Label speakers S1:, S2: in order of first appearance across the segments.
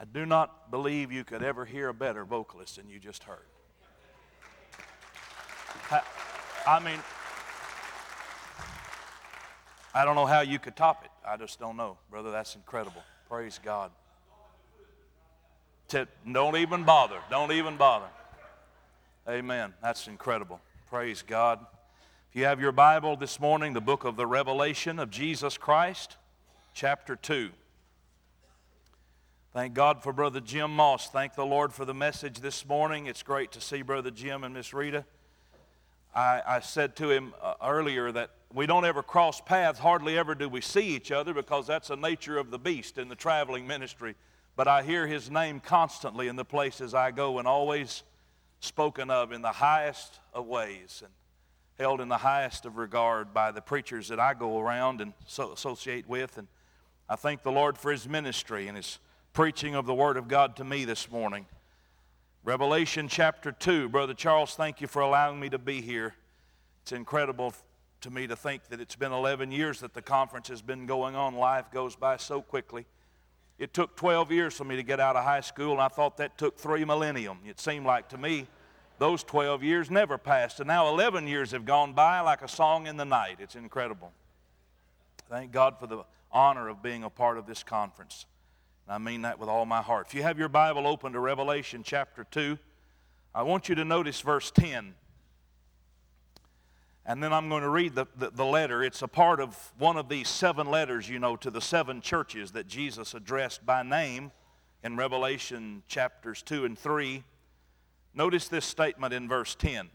S1: I do not believe you could ever hear a better vocalist than you just heard. I mean, I don't know how you could top it. I just don't know. Brother, that's incredible. Praise God. Don't even bother. Don't even bother. Amen. That's incredible. Praise God. If you have your Bible this morning, the book of the Revelation of Jesus Christ, chapter 2. Thank God for Brother Jim Moss. Thank the Lord for the message this morning. It's great to see Brother Jim and Miss Rita. I, I said to him uh, earlier that we don't ever cross paths, hardly ever do we see each other because that's the nature of the beast in the traveling ministry. But I hear his name constantly in the places I go and always spoken of in the highest of ways and held in the highest of regard by the preachers that I go around and so associate with. And I thank the Lord for his ministry and his preaching of the Word of God to me this morning. Revelation chapter 2. Brother Charles, thank you for allowing me to be here. It's incredible to me to think that it's been 11 years that the conference has been going on. Life goes by so quickly. It took 12 years for me to get out of high school, and I thought that took three millennium. It seemed like to me those 12 years never passed, and now 11 years have gone by like a song in the night. It's incredible. Thank God for the honor of being a part of this conference. And I mean that with all my heart. If you have your Bible open to Revelation chapter 2, I want you to notice verse 10. And then I'm going to read the, the, the, letter. It's a part of one of these seven letters, you know, to the seven churches that Jesus addressed by name in Revelation chapters 2 and 3. Notice this statement in verse 10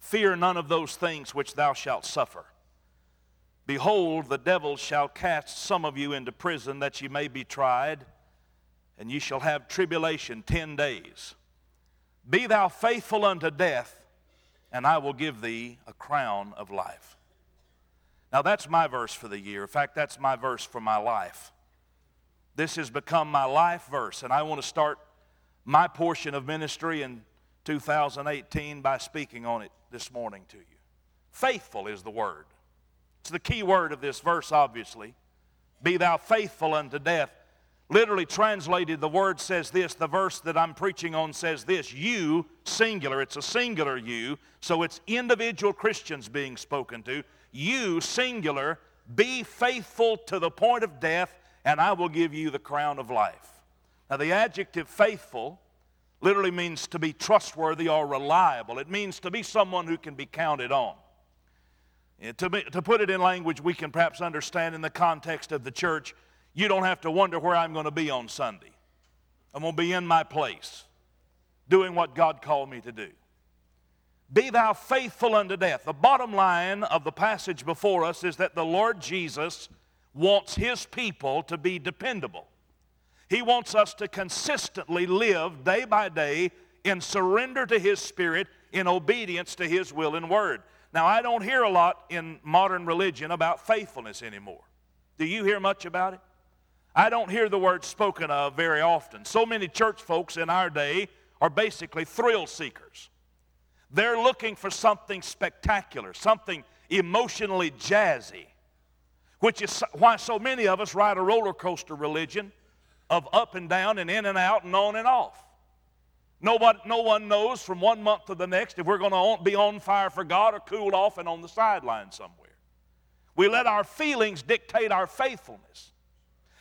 S1: Fear none of those things which thou shalt suffer. Behold, the devil shall cast some of you into prison that ye may be tried, and ye shall have tribulation ten days. Be thou faithful unto death, and I will give thee a crown of life. Now, that's my verse for the year. In fact, that's my verse for my life. This has become my life verse, and I want to start my portion of ministry in 2018 by speaking on it this morning to you. Faithful is the word. It's the key word of this verse, obviously. Be thou faithful unto death. Literally translated, the word says this. The verse that I'm preaching on says this You, singular, it's a singular you, so it's individual Christians being spoken to. You, singular, be faithful to the point of death, and I will give you the crown of life. Now, the adjective faithful literally means to be trustworthy or reliable, it means to be someone who can be counted on. To, be, to put it in language we can perhaps understand in the context of the church, you don't have to wonder where I'm going to be on Sunday. I'm going to be in my place, doing what God called me to do. Be thou faithful unto death. The bottom line of the passage before us is that the Lord Jesus wants his people to be dependable. He wants us to consistently live day by day in surrender to his spirit, in obedience to his will and word. Now, I don't hear a lot in modern religion about faithfulness anymore. Do you hear much about it? I don't hear the word spoken of very often. So many church folks in our day are basically thrill seekers. They're looking for something spectacular, something emotionally jazzy, which is why so many of us ride a roller coaster religion of up and down and in and out and on and off. Nobody, no one knows from one month to the next if we're going to be on fire for God or cool off and on the sideline somewhere. We let our feelings dictate our faithfulness.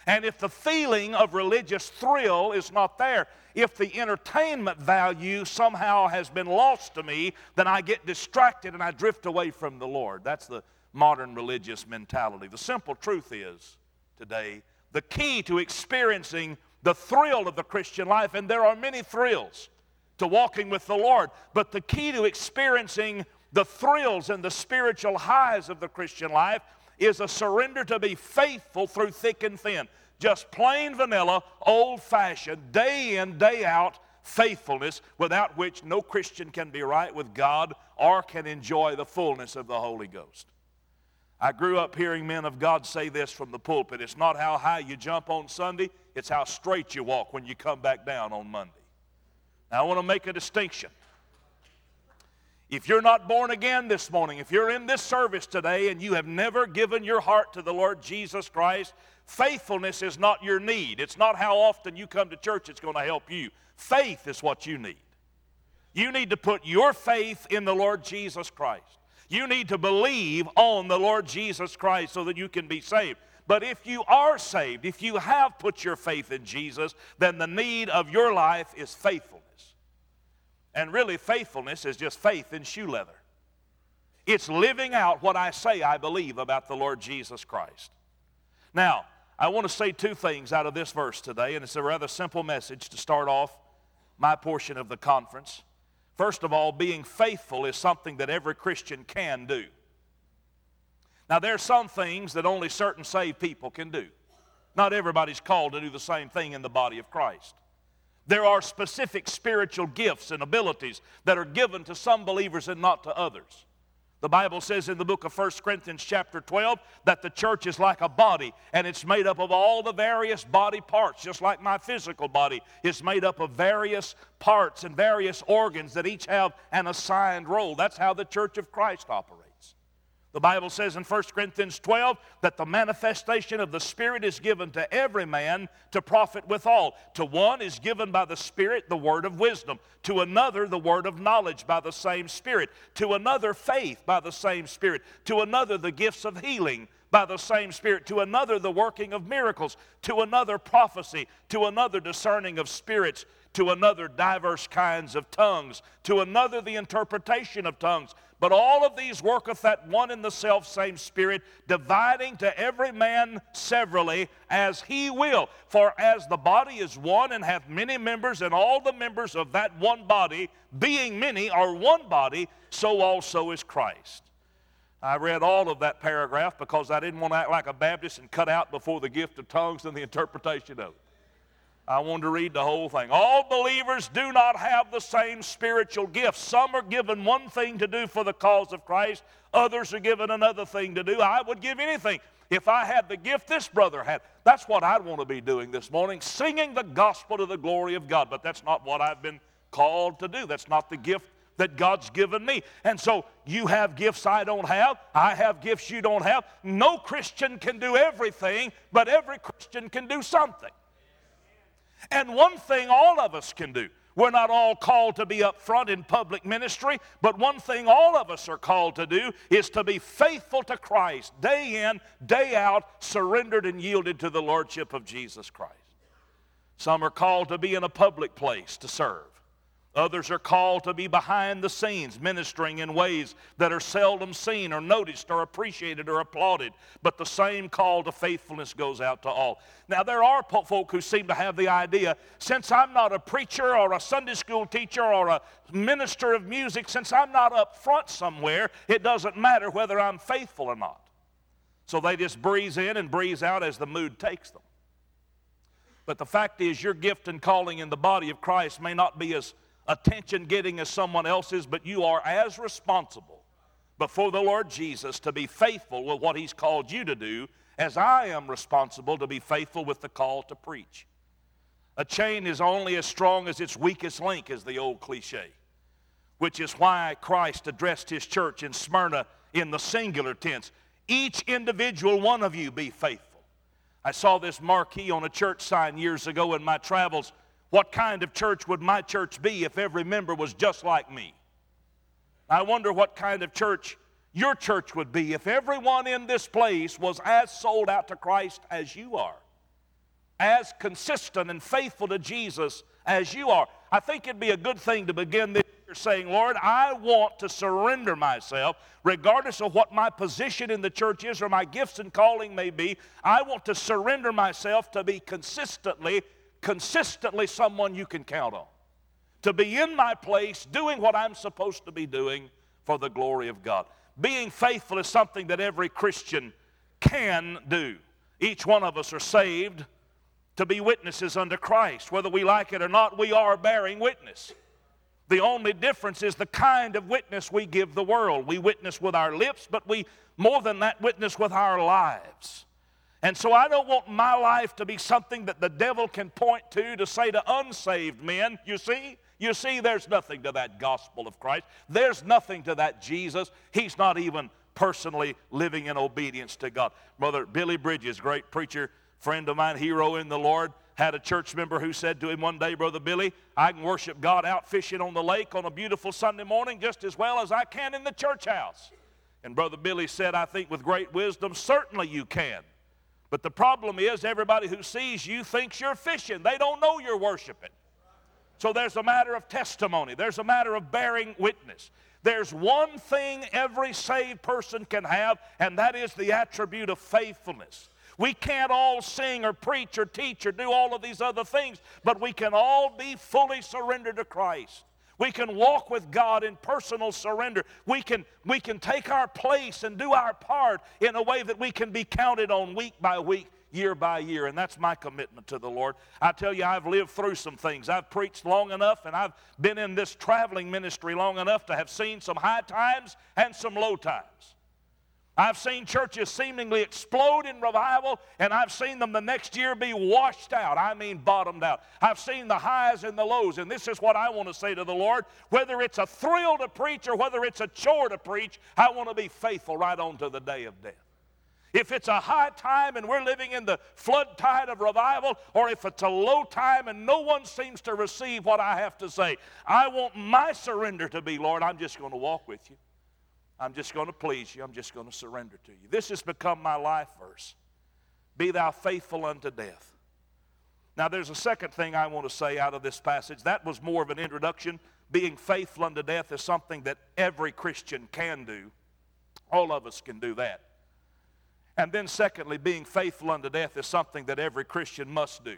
S1: And if the feeling of religious thrill is not there, if the entertainment value somehow has been lost to me, then I get distracted and I drift away from the Lord. That's the modern religious mentality. The simple truth is today the key to experiencing the thrill of the Christian life, and there are many thrills to walking with the Lord, but the key to experiencing the thrills and the spiritual highs of the Christian life is a surrender to be faithful through thick and thin. Just plain vanilla, old fashioned, day in, day out faithfulness, without which no Christian can be right with God or can enjoy the fullness of the Holy Ghost. I grew up hearing men of God say this from the pulpit. It's not how high you jump on Sunday, it's how straight you walk when you come back down on Monday. Now, I want to make a distinction. If you're not born again this morning, if you're in this service today and you have never given your heart to the Lord Jesus Christ, faithfulness is not your need. It's not how often you come to church that's going to help you. Faith is what you need. You need to put your faith in the Lord Jesus Christ. You need to believe on the Lord Jesus Christ so that you can be saved. But if you are saved, if you have put your faith in Jesus, then the need of your life is faithfulness. And really, faithfulness is just faith in shoe leather. It's living out what I say I believe about the Lord Jesus Christ. Now, I want to say two things out of this verse today, and it's a rather simple message to start off my portion of the conference. First of all, being faithful is something that every Christian can do. Now, there are some things that only certain saved people can do. Not everybody's called to do the same thing in the body of Christ. There are specific spiritual gifts and abilities that are given to some believers and not to others. The Bible says in the book of 1 Corinthians, chapter 12, that the church is like a body and it's made up of all the various body parts, just like my physical body is made up of various parts and various organs that each have an assigned role. That's how the church of Christ operates. The Bible says in 1 Corinthians 12 that the manifestation of the Spirit is given to every man to profit withal. To one is given by the Spirit the word of wisdom, to another the word of knowledge by the same Spirit, to another faith by the same Spirit, to another the gifts of healing by the same Spirit, to another the working of miracles, to another prophecy, to another discerning of spirits, to another diverse kinds of tongues, to another the interpretation of tongues. But all of these worketh that one and the self same Spirit, dividing to every man severally as he will. For as the body is one and hath many members, and all the members of that one body, being many, are one body, so also is Christ. I read all of that paragraph because I didn't want to act like a Baptist and cut out before the gift of tongues and the interpretation of it. I wanted to read the whole thing. All believers do not have the same spiritual gifts. Some are given one thing to do for the cause of Christ, others are given another thing to do. I would give anything if I had the gift this brother had. That's what I'd want to be doing this morning, singing the gospel to the glory of God. But that's not what I've been called to do. That's not the gift that God's given me. And so you have gifts I don't have. I have gifts you don't have. No Christian can do everything, but every Christian can do something. And one thing all of us can do. We're not all called to be up front in public ministry, but one thing all of us are called to do is to be faithful to Christ, day in, day out, surrendered and yielded to the Lordship of Jesus Christ. Some are called to be in a public place to serve. Others are called to be behind the scenes, ministering in ways that are seldom seen or noticed or appreciated or applauded. But the same call to faithfulness goes out to all. Now, there are folk who seem to have the idea since I'm not a preacher or a Sunday school teacher or a minister of music, since I'm not up front somewhere, it doesn't matter whether I'm faithful or not. So they just breeze in and breeze out as the mood takes them. But the fact is, your gift and calling in the body of Christ may not be as attention getting as someone else's, but you are as responsible before the Lord Jesus to be faithful with what He's called you to do as I am responsible to be faithful with the call to preach. A chain is only as strong as its weakest link, is the old cliche, which is why Christ addressed His church in Smyrna in the singular tense. Each individual one of you be faithful. I saw this marquee on a church sign years ago in my travels what kind of church would my church be if every member was just like me? I wonder what kind of church your church would be if everyone in this place was as sold out to Christ as you are, as consistent and faithful to Jesus as you are. I think it'd be a good thing to begin this year saying, Lord, I want to surrender myself, regardless of what my position in the church is or my gifts and calling may be. I want to surrender myself to be consistently consistently someone you can count on. To be in my place, doing what I'm supposed to be doing for the glory of God. Being faithful is something that every Christian can do. Each one of us are saved to be witnesses unto Christ. Whether we like it or not, we are bearing witness. The only difference is the kind of witness we give the world. We witness with our lips, but we, more than that, witness with our lives. And so I don't want my life to be something that the devil can point to to say to unsaved men, you see, You see, there's nothing to that gospel of Christ. There's nothing to that Jesus. He's not even personally living in obedience to God. Brother Billy Bridges, great preacher, friend of mine, hero in the Lord, had a church member who said to him one day, Brother Billy, I can worship God out fishing on the lake on a beautiful Sunday morning just as well as I can in the church house. And Brother Billy said, I think with great wisdom, certainly you can. But the problem is, everybody who sees you thinks you're fishing. They don't know you're worshiping. So there's a matter of testimony, there's a matter of bearing witness. There's one thing every saved person can have, and that is the attribute of faithfulness. We can't all sing or preach or teach or do all of these other things, but we can all be fully surrendered to Christ. We can walk with God in personal surrender. We can, we can take our place and do our part in a way that we can be counted on week by week, year by year. And that's my commitment to the Lord. I tell you, I've lived through some things. I've preached long enough and I've been in this traveling ministry long enough to have seen some high times and some low times. I've seen churches seemingly explode in revival, and I've seen them the next year be washed out. I mean, bottomed out. I've seen the highs and the lows, and this is what I want to say to the Lord. Whether it's a thrill to preach or whether it's a chore to preach, I want to be faithful right on to the day of death. If it's a high time and we're living in the flood tide of revival, or if it's a low time and no one seems to receive what I have to say, I want my surrender to be, Lord, I'm just going to walk with you. I'm just going to please you. I'm just going to surrender to you. This has become my life verse. Be thou faithful unto death. Now, there's a second thing I want to say out of this passage. That was more of an introduction. Being faithful unto death is something that every Christian can do. All of us can do that. And then, secondly, being faithful unto death is something that every Christian must do.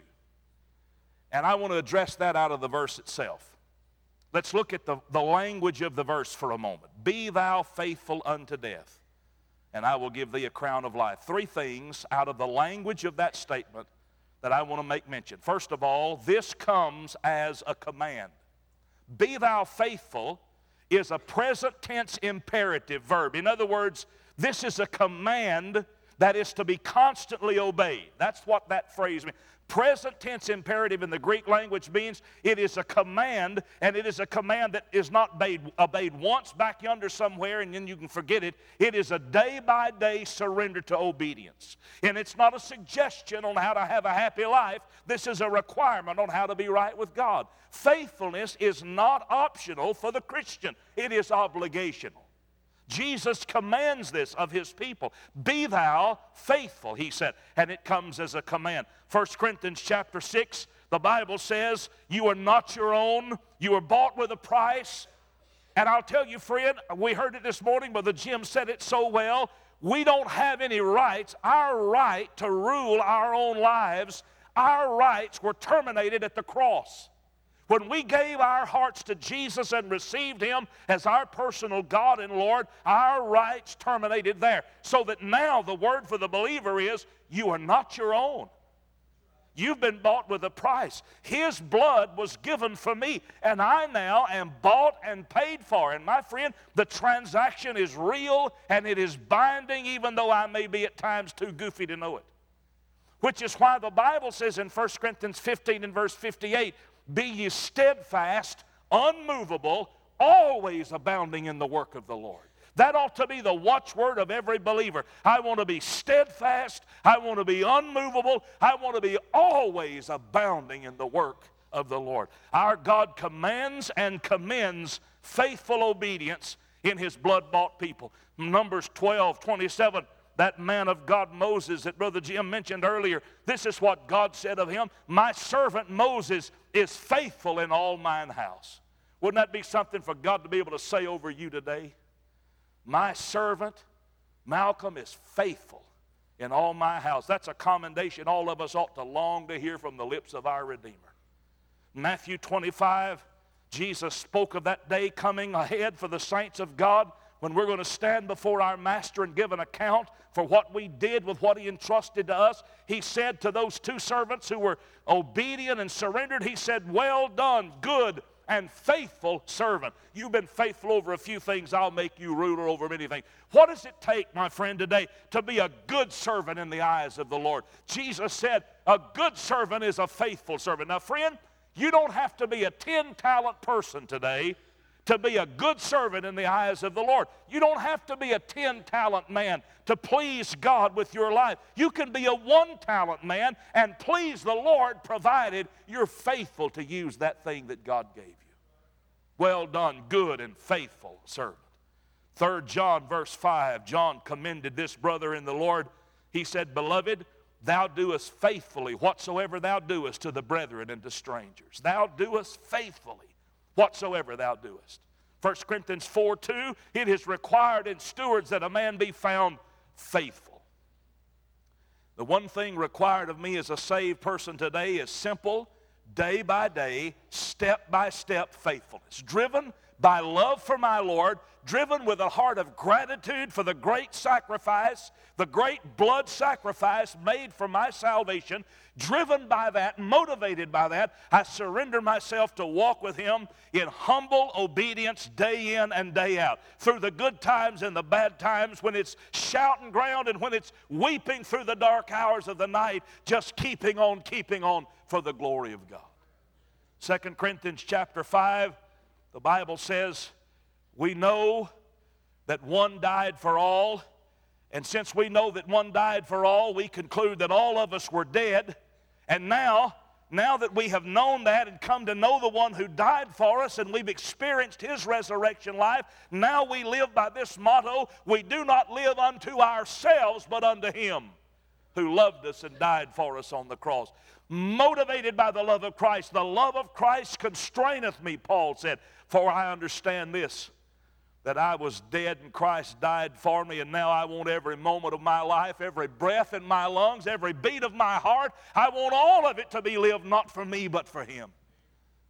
S1: And I want to address that out of the verse itself. Let's look at the, the language of the verse for a moment. Be thou faithful unto death, and I will give thee a crown of life. Three things out of the language of that statement that I want to make mention. First of all, this comes as a command. Be thou faithful is a present tense imperative verb. In other words, this is a command that is to be constantly obeyed. That's what that phrase means. Present tense imperative in the Greek language means it is a command, and it is a command that is not obeyed, obeyed once back yonder somewhere and then you can forget it. It is a day by day surrender to obedience. And it's not a suggestion on how to have a happy life, this is a requirement on how to be right with God. Faithfulness is not optional for the Christian, it is obligational. Jesus commands this of his people. Be thou faithful, he said, and it comes as a command. 1 Corinthians chapter 6, the Bible says, You are not your own, you are bought with a price. And I'll tell you, friend, we heard it this morning, Brother Jim said it so well. We don't have any rights. Our right to rule our own lives, our rights were terminated at the cross. When we gave our hearts to Jesus and received Him as our personal God and Lord, our rights terminated there. So that now the word for the believer is you are not your own. You've been bought with a price. His blood was given for me, and I now am bought and paid for. And my friend, the transaction is real and it is binding, even though I may be at times too goofy to know it. Which is why the Bible says in 1 Corinthians 15 and verse 58 be ye steadfast, unmovable, always abounding in the work of the Lord. That ought to be the watchword of every believer. I want to be steadfast. I want to be unmovable. I want to be always abounding in the work of the Lord. Our God commands and commends faithful obedience in his blood bought people. Numbers 12, 27 that man of God Moses that Brother Jim mentioned earlier, this is what God said of him My servant Moses is faithful in all mine house. Wouldn't that be something for God to be able to say over you today? My servant Malcolm is faithful in all my house. That's a commendation all of us ought to long to hear from the lips of our Redeemer. Matthew 25, Jesus spoke of that day coming ahead for the saints of God when we're going to stand before our master and give an account for what we did with what he entrusted to us, he said to those two servants who were obedient and surrendered, he said, Well done, good and faithful servant. You've been faithful over a few things, I'll make you ruler over many things. What does it take, my friend, today to be a good servant in the eyes of the Lord? Jesus said, A good servant is a faithful servant. Now, friend, You don't have to be a 10 talent person today to be a good servant in the eyes of the Lord. You don't have to be a 10 talent man to please God with your life. You can be a one talent man and please the Lord provided you're faithful to use that thing that God gave you. Well done, good and faithful servant. 3 John, verse 5, John commended this brother in the Lord. He said, Beloved, thou doest faithfully whatsoever thou doest to the brethren and to strangers. Thou doest faithfully whatsoever thou doest. 1 Corinthians 4 2, it is required in stewards that a man be found faithful. The one thing required of me as a saved person today is simple, day by day, step by step faithfulness, driven by love for my Lord driven with a heart of gratitude for the great sacrifice, the great blood sacrifice made for my salvation, driven by that, motivated by that, I surrender myself to walk with Him in humble obedience day in and day out. Through the good times and the bad times, when it's shouting ground and when it's weeping through the dark hours of the night, just keeping on, keeping on for the glory of God. 2 Corinthians chapter 5, the Bible says, we know that one died for all, and since we know that one died for all, we conclude that all of us were dead. And now, now that we have known that and come to know the one who died for us and we've experienced his resurrection life, now we live by this motto we do not live unto ourselves, but unto him who loved us and died for us on the cross. Motivated by the love of Christ, the love of Christ constraineth me, Paul said, for I understand this that I was dead and Christ died for me, and now I want every moment of my life, every breath in my lungs, every beat of my heart, I want all of it to be lived not for me but for Him.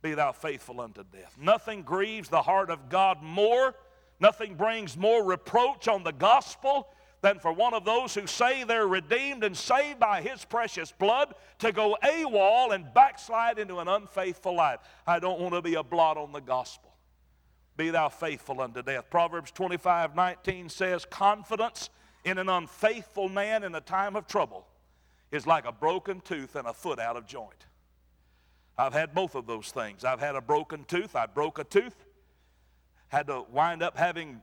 S1: Be thou faithful unto death. Nothing grieves the heart of God more, nothing brings more reproach on the gospel than for one of those who say they're redeemed and saved by His precious blood to go AWOL and backslide into an unfaithful life. I don't want to be a blot on the gospel be thou faithful unto death. Proverbs 25 19 says, Confidence in an unfaithful man in a time of trouble is like a broken tooth and a foot out of joint. I've had both of those things. I've had a broken tooth. I broke a tooth, had to wind up having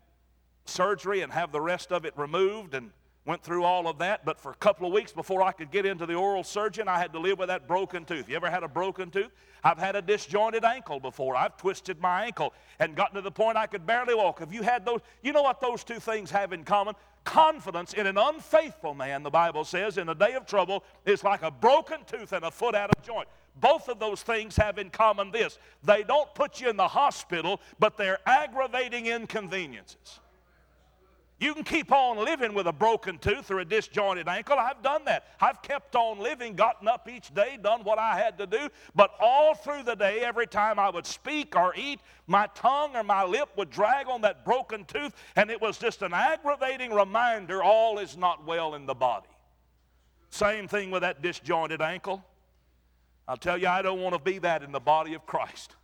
S1: surgery and have the rest of it removed, and went through all of that. But for a couple of weeks before I could get into the oral surgeon, I had to live with that broken tooth. You ever had a broken tooth? I've had a disjointed ankle before. I've twisted my ankle and gotten to the point I could barely walk. Have you had those? You know what those two things have in common? Confidence in an unfaithful man, the Bible says, in a day of trouble is like a broken tooth and a foot out of joint. Both of those things have in common this they don't put you in the hospital, but they're aggravating inconveniences. You can keep on living with a broken tooth or a disjointed ankle. I've done that. I've kept on living, gotten up each day, done what I had to do. But all through the day, every time I would speak or eat, my tongue or my lip would drag on that broken tooth, and it was just an aggravating reminder all is not well in the body. Same thing with that disjointed ankle. I'll tell you, I don't want to be that in the body of Christ.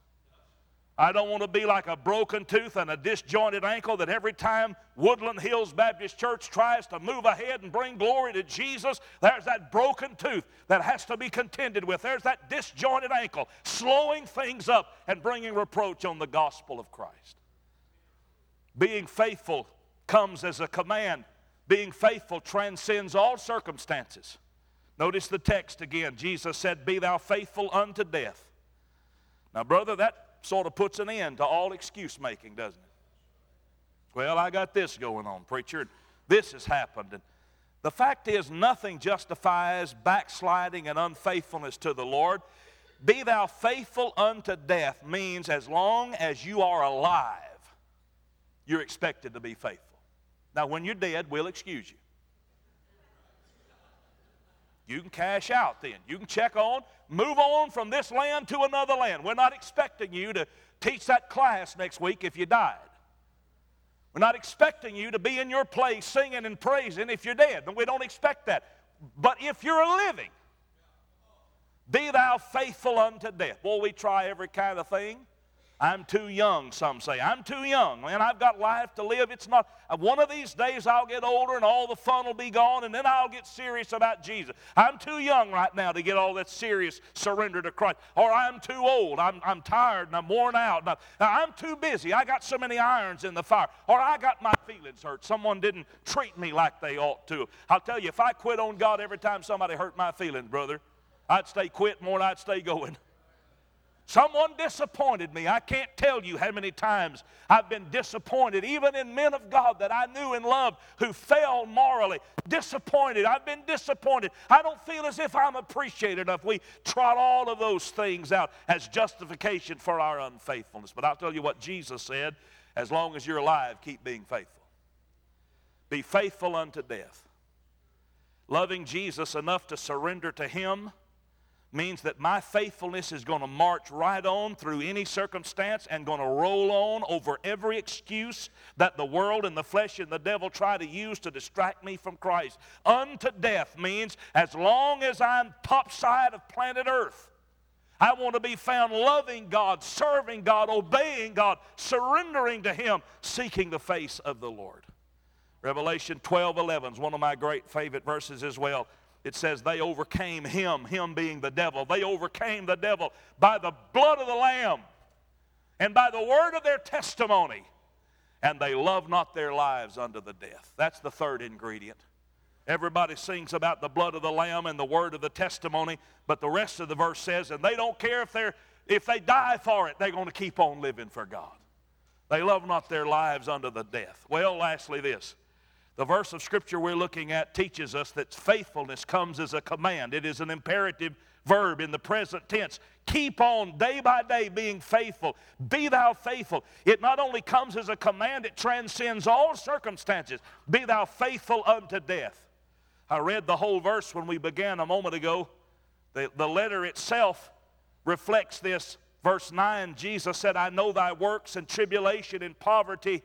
S1: I don't want to be like a broken tooth and a disjointed ankle that every time Woodland Hills Baptist Church tries to move ahead and bring glory to Jesus, there's that broken tooth that has to be contended with. There's that disjointed ankle slowing things up and bringing reproach on the gospel of Christ. Being faithful comes as a command. Being faithful transcends all circumstances. Notice the text again. Jesus said, Be thou faithful unto death. Now, brother, that sort of puts an end to all excuse making, doesn't it? Well, I got this going on, preacher. This has happened. And the fact is, nothing justifies backsliding and unfaithfulness to the Lord. Be thou faithful unto death means as long as you are alive, you're expected to be faithful. Now, when you're dead, we'll excuse you. You can cash out then. You can check on, move on from this land to another land. We're not expecting you to teach that class next week if you died. We're not expecting you to be in your place singing and praising if you're dead. We don't expect that. But if you're living, be thou faithful unto death. Boy, we try every kind of thing. I'm too young, some say. I'm too young. Man, I've got life to live. It's not. Uh, one of these days I'll get older and all the fun will be gone, and then I'll get serious about Jesus. I'm too young right now to get all that serious surrender to Christ. Or I'm too old. I'm, I'm tired and I'm worn out. And I'm too busy. I got so many irons in the fire. Or I got my feelings hurt. Someone didn't treat me like they ought to. I'll tell you, if I quit on God every time somebody hurt my feelings, brother, I'd stay quit more than I'd stay going. Someone disappointed me. I can't tell you how many times I've been disappointed, even in men of God that I knew and loved who fell morally. Disappointed. I've been disappointed. I don't feel as if I'm appreciated enough. We trot all of those things out as justification for our unfaithfulness. But I'll tell you what Jesus said as long as you're alive, keep being faithful. Be faithful unto death. Loving Jesus enough to surrender to Him means that my faithfulness is going to march right on through any circumstance and going to roll on over every excuse that the world and the flesh and the devil try to use to distract me from Christ. Unto death means as long as I'm topside of planet Earth, I want to be found loving God, serving God, obeying God, surrendering to Him, seeking the face of the Lord. Revelation 12 11 is one of my great favorite verses as well it says they overcame him, him being the devil. They overcame the devil by the blood of the Lamb and by the word of their testimony. And they love not their lives unto the death. That's the third ingredient. Everybody sings about the blood of the Lamb and the word of the testimony, but the rest of the verse says, and they don't care if, they're, if they die for it, they're going to keep on living for God. They love not their lives unto the death. Well, lastly, this the verse of Scripture we're looking at teaches us that faithfulness comes as a command. It is an imperative verb in the present tense. Keep on day by day being faithful. Be thou faithful. It not only comes as a command, it transcends all circumstances. Be thou faithful unto death. I read the whole verse when we began a moment ago. The, the letter itself reflects this. Verse 9 Jesus said, I know thy works and tribulation and poverty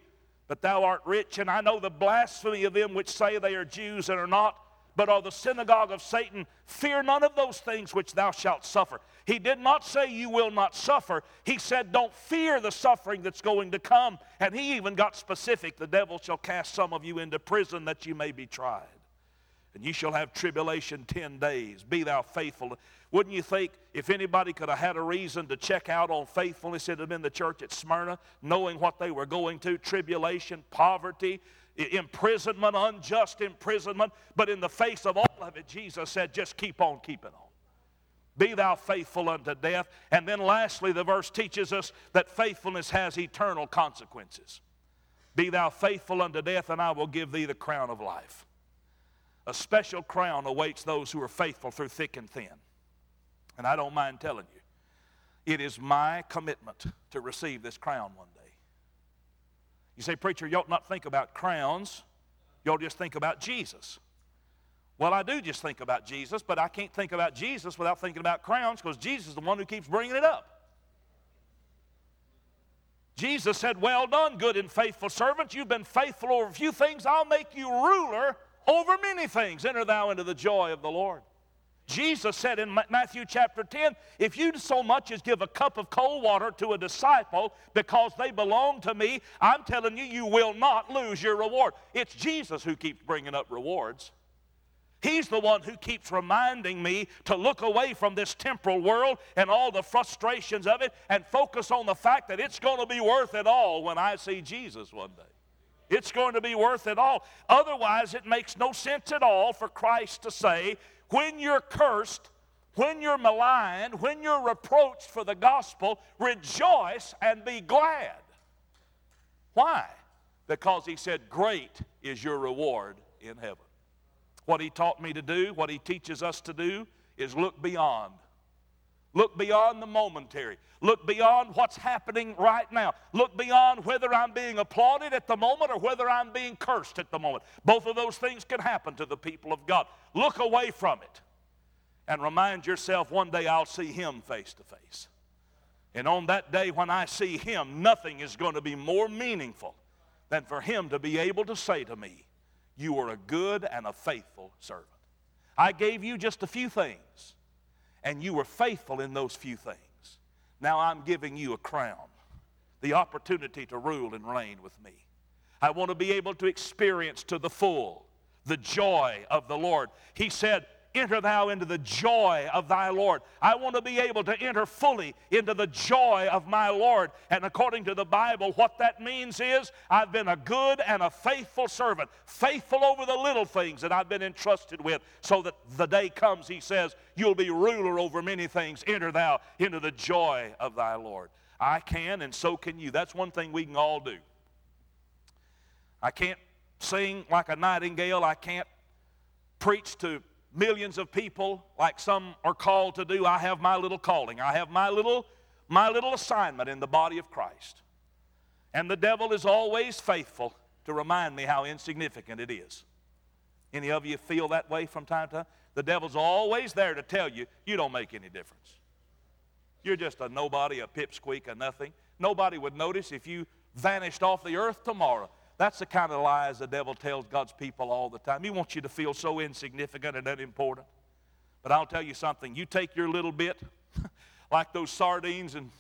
S1: but thou art rich, and I know the blasphemy of them which say they are Jews and are not, but are the synagogue of Satan. Fear none of those things which thou shalt suffer. He did not say you will not suffer. He said, don't fear the suffering that's going to come. And he even got specific the devil shall cast some of you into prison that you may be tried. And you shall have tribulation ten days. Be thou faithful. Wouldn't you think if anybody could have had a reason to check out on faithfulness, it would have been the church at Smyrna, knowing what they were going to tribulation, poverty, imprisonment, unjust imprisonment. But in the face of all of it, Jesus said, just keep on keeping on. Be thou faithful unto death. And then lastly, the verse teaches us that faithfulness has eternal consequences. Be thou faithful unto death, and I will give thee the crown of life. A special crown awaits those who are faithful through thick and thin. And I don't mind telling you, it is my commitment to receive this crown one day. You say, Preacher, you ought not think about crowns, you ought just think about Jesus. Well, I do just think about Jesus, but I can't think about Jesus without thinking about crowns because Jesus is the one who keeps bringing it up. Jesus said, Well done, good and faithful servant. You've been faithful over a few things. I'll make you ruler over many things. Enter thou into the joy of the Lord. Jesus said in Matthew chapter 10 if you so much as give a cup of cold water to a disciple because they belong to me, I'm telling you, you will not lose your reward. It's Jesus who keeps bringing up rewards. He's the one who keeps reminding me to look away from this temporal world and all the frustrations of it and focus on the fact that it's going to be worth it all when I see Jesus one day. It's going to be worth it all. Otherwise, it makes no sense at all for Christ to say, when you're cursed, when you're maligned, when you're reproached for the gospel, rejoice and be glad. Why? Because he said, Great is your reward in heaven. What he taught me to do, what he teaches us to do, is look beyond. Look beyond the momentary. Look beyond what's happening right now. Look beyond whether I'm being applauded at the moment or whether I'm being cursed at the moment. Both of those things can happen to the people of God. Look away from it and remind yourself one day I'll see Him face to face. And on that day when I see Him, nothing is going to be more meaningful than for Him to be able to say to me, You are a good and a faithful servant. I gave you just a few things, and you were faithful in those few things. Now I'm giving you a crown. the opportunity to rule and reign with me. I want to be able to experience to the full the joy of the Lord. He said, enter thou into the joy of thy Lord. I want to be able to enter fully into the joy of my Lord. And according to the Bible, what that means is I've been a good and a faithful servant, faithful over the little things that I've been entrusted with, so that the day comes, he says, you'll be ruler over many things. Enter thou into the joy of thy Lord. I can, and so can you. That's one thing we can all do. I can't sing like a nightingale. I can't preach to millions of people like some are called to do. I have my little calling. I have my little, my little assignment in the body of Christ. And the devil is always faithful to remind me how insignificant it is. Any of you feel that way from time to time? The devil's always there to tell you, you don't make any difference. You're just a nobody, a pipsqueak, a nothing. Nobody would notice if you vanished off the earth tomorrow. That's the kind of lies the devil tells God's people all the time. He wants you to feel so insignificant and unimportant. But I'll tell you something. You take your little bit, like those sardines and,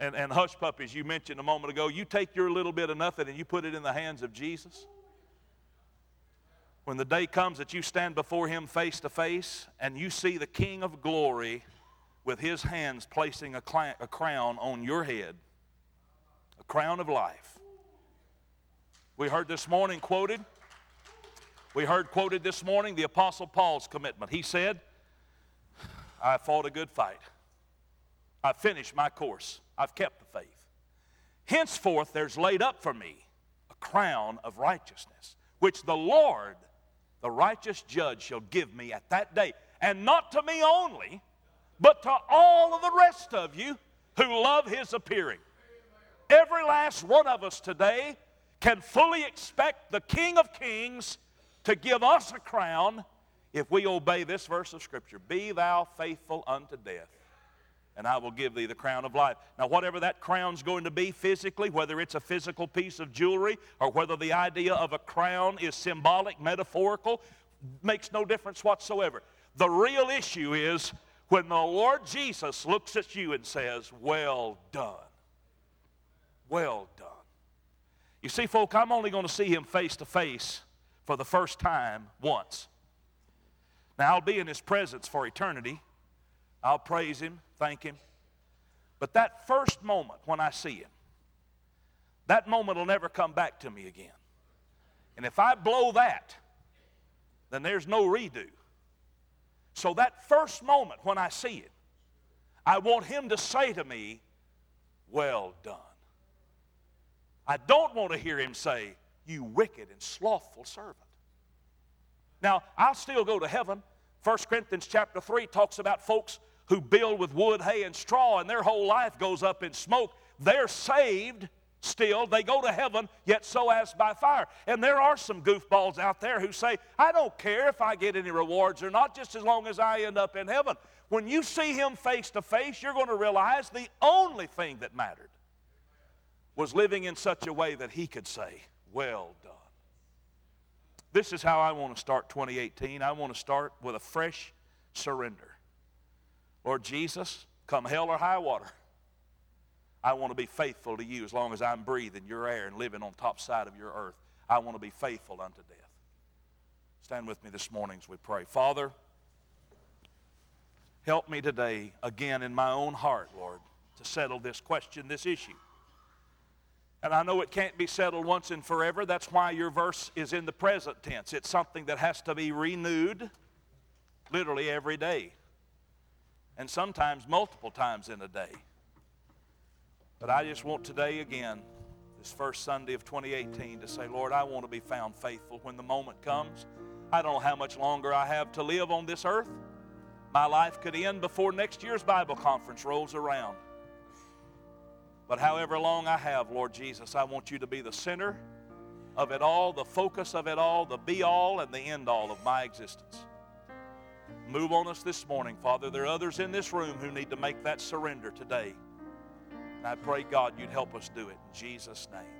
S1: and, and hush puppies you mentioned a moment ago, you take your little bit of nothing and you put it in the hands of Jesus. When the day comes that you stand before him face to face and you see the King of glory with his hands placing a, cl- a crown on your head, a crown of life, we heard this morning quoted, we heard quoted this morning the Apostle Paul's commitment. He said, I fought a good fight. I finished my course. I've kept the faith. Henceforth, there's laid up for me a crown of righteousness, which the Lord, the righteous judge, shall give me at that day. And not to me only, but to all of the rest of you who love his appearing. Every last one of us today can fully expect the King of Kings to give us a crown if we obey this verse of Scripture Be thou faithful unto death, and I will give thee the crown of life. Now, whatever that crown's going to be physically, whether it's a physical piece of jewelry or whether the idea of a crown is symbolic, metaphorical, makes no difference whatsoever. The real issue is when the Lord Jesus looks at you and says, Well done. Well done. You see, folk, I'm only going to see him face to face for the first time once. Now, I'll be in his presence for eternity. I'll praise him, thank him. But that first moment when I see him, that moment will never come back to me again. And if I blow that, then there's no redo. So that first moment when I see it, I want him to say to me, Well done. I don't want to hear him say, You wicked and slothful servant. Now, I'll still go to heaven. 1 Corinthians chapter 3 talks about folks who build with wood, hay, and straw, and their whole life goes up in smoke. They're saved still. They go to heaven, yet so as by fire. And there are some goofballs out there who say, I don't care if I get any rewards or not, just as long as I end up in heaven. When you see him face to face, you're going to realize the only thing that mattered was living in such a way that he could say, Well done. This is how I want to start 2018. I want to start with a fresh surrender. Lord Jesus, come hell or high water, I want to be faithful to you as long as I'm breathing your air and living on top side of your earth. I want to be faithful unto death. Stand with me this morning as we pray. Father, help me today again in my own heart, Lord, to settle this question, this issue. And I know it can't be settled once and forever. That's why your verse is in the present tense. It's something that has to be renewed literally every day, and sometimes multiple times in a day. But I just want today again, this first Sunday of 2018, to say, Lord, I want to be found faithful when the moment comes. I don't know how much longer I have to live on this earth. My life could end before next year's Bible conference rolls around. But however long I have, Lord Jesus, I want you to be the center of it all, the focus of it all, the be all and the end all of my existence. Move on us this morning, Father. There are others in this room who need to make that surrender today. And I pray, God, you'd help us do it in Jesus' name.